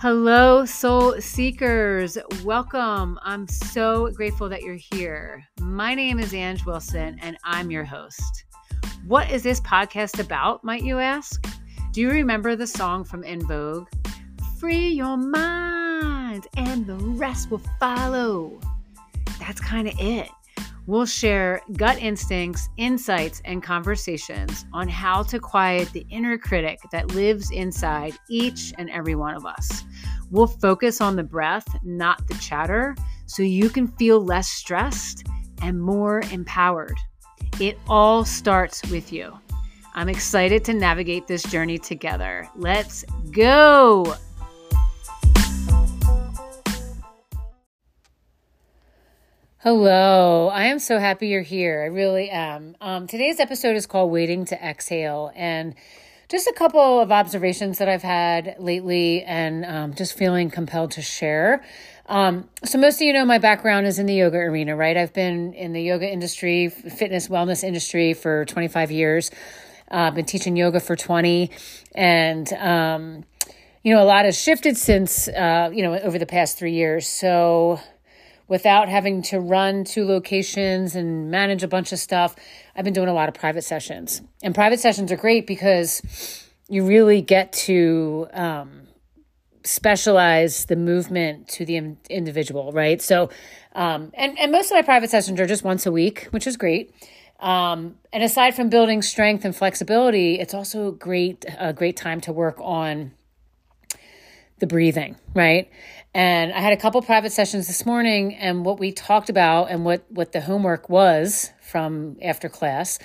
Hello, soul seekers. Welcome. I'm so grateful that you're here. My name is Ange Wilson, and I'm your host. What is this podcast about, might you ask? Do you remember the song from En Vogue? Free your mind, and the rest will follow. That's kind of it. We'll share gut instincts, insights, and conversations on how to quiet the inner critic that lives inside each and every one of us. We'll focus on the breath, not the chatter, so you can feel less stressed and more empowered. It all starts with you. I'm excited to navigate this journey together. Let's go! Hello, I am so happy you're here. I really am. Um, today's episode is called Waiting to Exhale, and just a couple of observations that I've had lately and um, just feeling compelled to share. Um, so, most of you know my background is in the yoga arena, right? I've been in the yoga industry, fitness, wellness industry for 25 years. Uh, I've been teaching yoga for 20, and um, you know, a lot has shifted since, uh, you know, over the past three years. So, without having to run two locations and manage a bunch of stuff. I've been doing a lot of private sessions. And private sessions are great because you really get to um, specialize the movement to the individual, right? So, um, and, and most of my private sessions are just once a week, which is great. Um, and aside from building strength and flexibility, it's also great, a great time to work on the breathing, right? And I had a couple private sessions this morning, and what we talked about and what, what the homework was from after class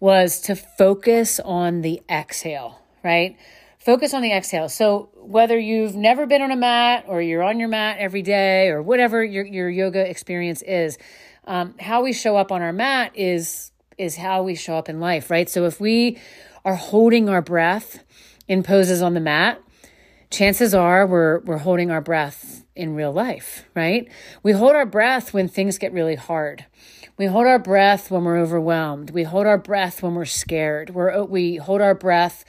was to focus on the exhale, right? Focus on the exhale. So, whether you've never been on a mat or you're on your mat every day or whatever your, your yoga experience is, um, how we show up on our mat is is how we show up in life, right? So, if we are holding our breath in poses on the mat, chances are we're we're holding our breath in real life, right? We hold our breath when things get really hard. We hold our breath when we're overwhelmed. We hold our breath when we're scared. We're, we hold our breath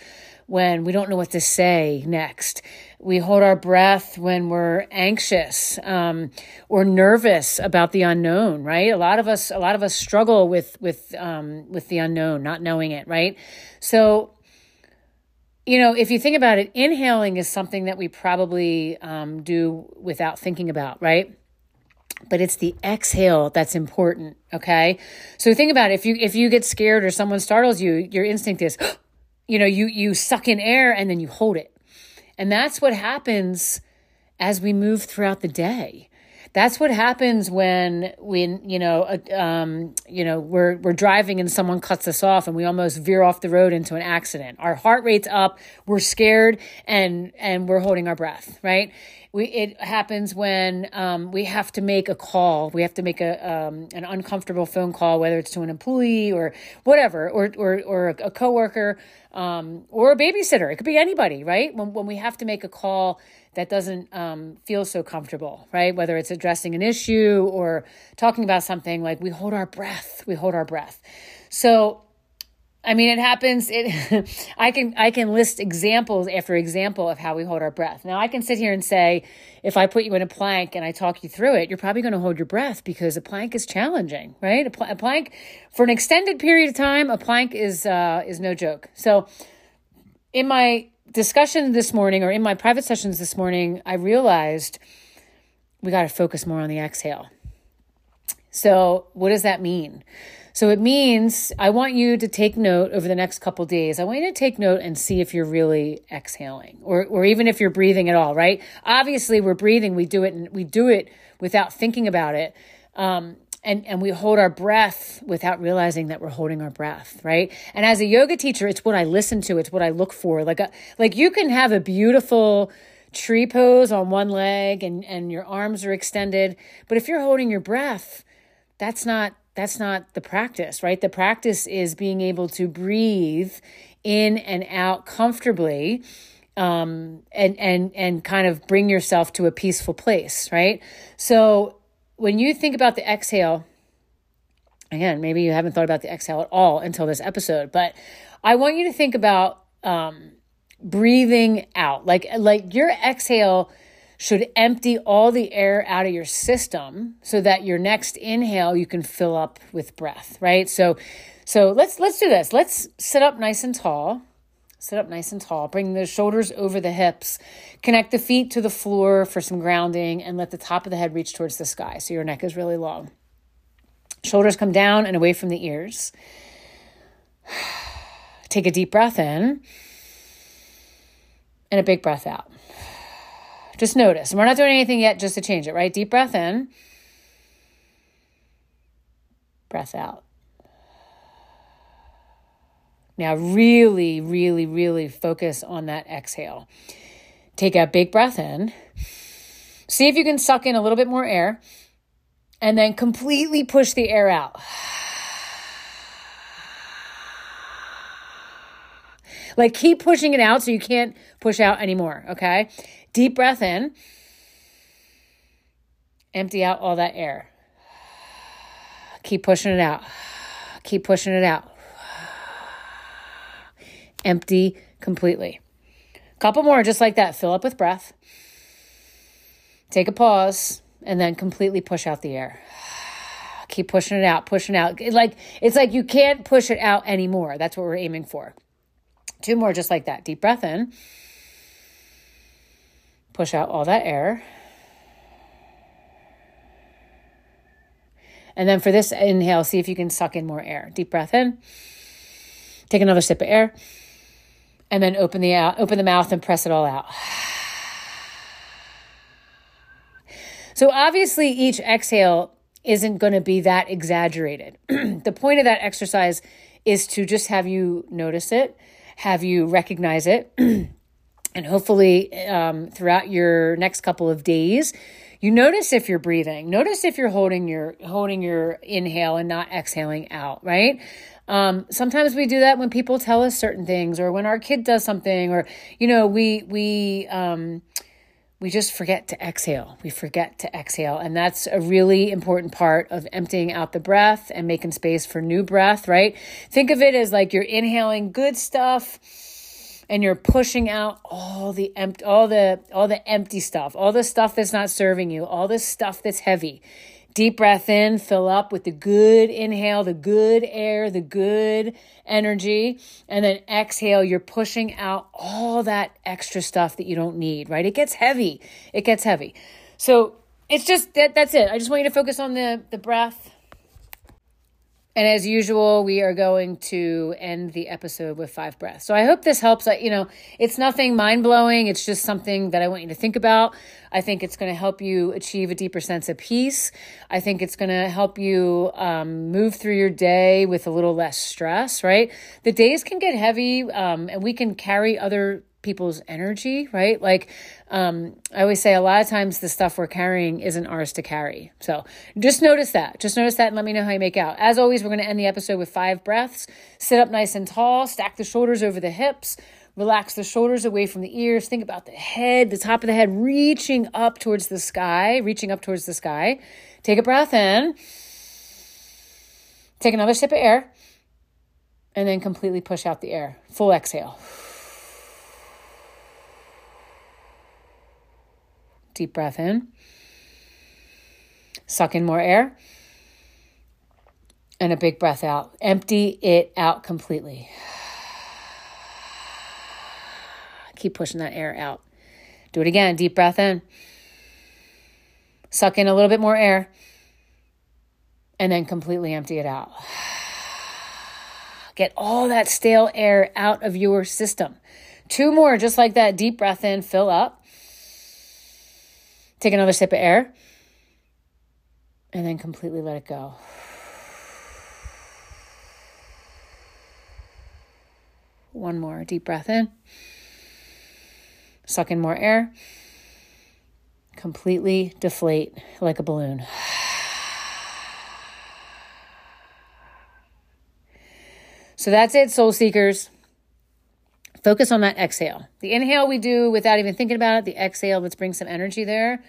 when we don't know what to say next. We hold our breath when we're anxious um, or nervous about the unknown. Right? A lot of us, a lot of us struggle with with um, with the unknown, not knowing it. Right? So you know, if you think about it, inhaling is something that we probably um, do without thinking about, right? But it's the exhale that's important. Okay, so think about it. If you if you get scared or someone startles you, your instinct is, you know, you you suck in air and then you hold it, and that's what happens as we move throughout the day that's what happens when when you know uh, um, you know we're we're driving and someone cuts us off and we almost veer off the road into an accident. Our heart rate's up, we're scared, and and we're holding our breath. Right? We it happens when um, we have to make a call. We have to make a um, an uncomfortable phone call, whether it's to an employee or whatever, or or or a, coworker um, or a babysitter. It could be anybody, right? When when we have to make a call that doesn't um, feel so comfortable, right? Whether it's addressing an issue or talking about something, like we hold our breath, we hold our breath. So, I mean, it happens. It, I can I can list examples after example of how we hold our breath. Now, I can sit here and say, if I put you in a plank and I talk you through it, you're probably going to hold your breath because a plank is challenging, right? A, pl- a plank for an extended period of time, a plank is uh, is no joke. So, in my discussion this morning or in my private sessions this morning, I realized we got to focus more on the exhale. So, what does that mean? So, it means I want you to take note over the next couple days. I want you to take note and see if you're really exhaling or, or even if you're breathing at all, right? Obviously, we're breathing, we do it, and we do it without thinking about it. Um, and and we hold our breath without realizing that we're holding our breath right and as a yoga teacher it's what i listen to it's what i look for like a, like you can have a beautiful tree pose on one leg and and your arms are extended but if you're holding your breath that's not that's not the practice right the practice is being able to breathe in and out comfortably um, and and and kind of bring yourself to a peaceful place right so when you think about the exhale, again, maybe you haven't thought about the exhale at all until this episode, but I want you to think about um, breathing out. Like like your exhale should empty all the air out of your system so that your next inhale you can fill up with breath, right? So so let's let's do this. Let's sit up nice and tall. Sit up nice and tall. Bring the shoulders over the hips. Connect the feet to the floor for some grounding and let the top of the head reach towards the sky so your neck is really long. Shoulders come down and away from the ears. Take a deep breath in and a big breath out. Just notice. And we're not doing anything yet just to change it, right? Deep breath in, breath out. Now, really, really, really focus on that exhale. Take a big breath in. See if you can suck in a little bit more air and then completely push the air out. Like keep pushing it out so you can't push out anymore, okay? Deep breath in. Empty out all that air. Keep pushing it out. Keep pushing it out. Empty completely. Couple more just like that. Fill up with breath. Take a pause and then completely push out the air. Keep pushing it out, pushing out. Like it's like you can't push it out anymore. That's what we're aiming for. Two more just like that. Deep breath in. Push out all that air. And then for this inhale, see if you can suck in more air. Deep breath in. Take another sip of air. And then open the out, open the mouth and press it all out. So obviously each exhale isn't going to be that exaggerated. the point of that exercise is to just have you notice it, have you recognize it, and hopefully um, throughout your next couple of days, you notice if you're breathing. Notice if you're holding your holding your inhale and not exhaling out. Right. Um, sometimes we do that when people tell us certain things, or when our kid does something, or you know, we we um, we just forget to exhale. We forget to exhale. And that's a really important part of emptying out the breath and making space for new breath, right? Think of it as like you're inhaling good stuff and you're pushing out all the empty all the all the empty stuff, all the stuff that's not serving you, all the stuff that's heavy. Deep breath in, fill up with the good inhale, the good air, the good energy. And then exhale, you're pushing out all that extra stuff that you don't need, right? It gets heavy. It gets heavy. So it's just that that's it. I just want you to focus on the the breath and as usual, we are going to end the episode with five breaths. So I hope this helps. You know, it's nothing mind blowing. It's just something that I want you to think about. I think it's going to help you achieve a deeper sense of peace. I think it's going to help you um, move through your day with a little less stress, right? The days can get heavy um, and we can carry other people's energy, right? Like um, I always say, a lot of times the stuff we're carrying isn't ours to carry. So just notice that. Just notice that and let me know how you make out. As always, we're going to end the episode with five breaths. Sit up nice and tall, stack the shoulders over the hips. Relax the shoulders away from the ears. Think about the head, the top of the head reaching up towards the sky, reaching up towards the sky. Take a breath in. Take another sip of air. And then completely push out the air. Full exhale. Deep breath in. Suck in more air. And a big breath out. Empty it out completely. Keep pushing that air out. Do it again. Deep breath in. Suck in a little bit more air. And then completely empty it out. Get all that stale air out of your system. Two more, just like that. Deep breath in, fill up. Take another sip of air and then completely let it go. One more deep breath in. Suck in more air. Completely deflate like a balloon. So that's it, soul seekers. Focus on that exhale. The inhale we do without even thinking about it. The exhale, let's bring some energy there.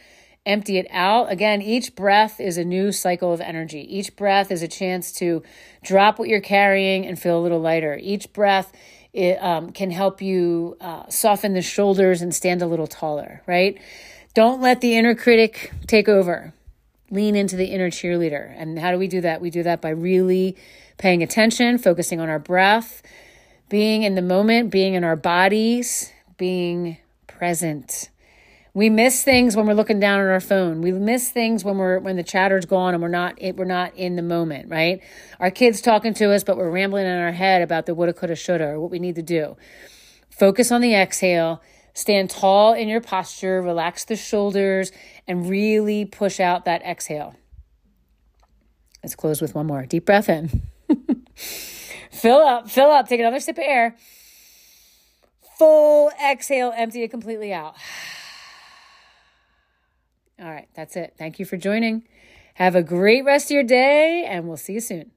Empty it out. Again, each breath is a new cycle of energy. Each breath is a chance to drop what you're carrying and feel a little lighter. Each breath it, um, can help you uh, soften the shoulders and stand a little taller, right? Don't let the inner critic take over. Lean into the inner cheerleader. And how do we do that? We do that by really paying attention, focusing on our breath, being in the moment, being in our bodies, being present. We miss things when we're looking down at our phone. We miss things when we're when the chatter's gone and we're not it, we're not in the moment, right? Our kids talking to us, but we're rambling in our head about the woulda, coulda, shoulda, or what we need to do. Focus on the exhale. Stand tall in your posture. Relax the shoulders and really push out that exhale. Let's close with one more deep breath in. fill up, fill up. Take another sip of air. Full exhale. Empty it completely out. All right, that's it. Thank you for joining. Have a great rest of your day, and we'll see you soon.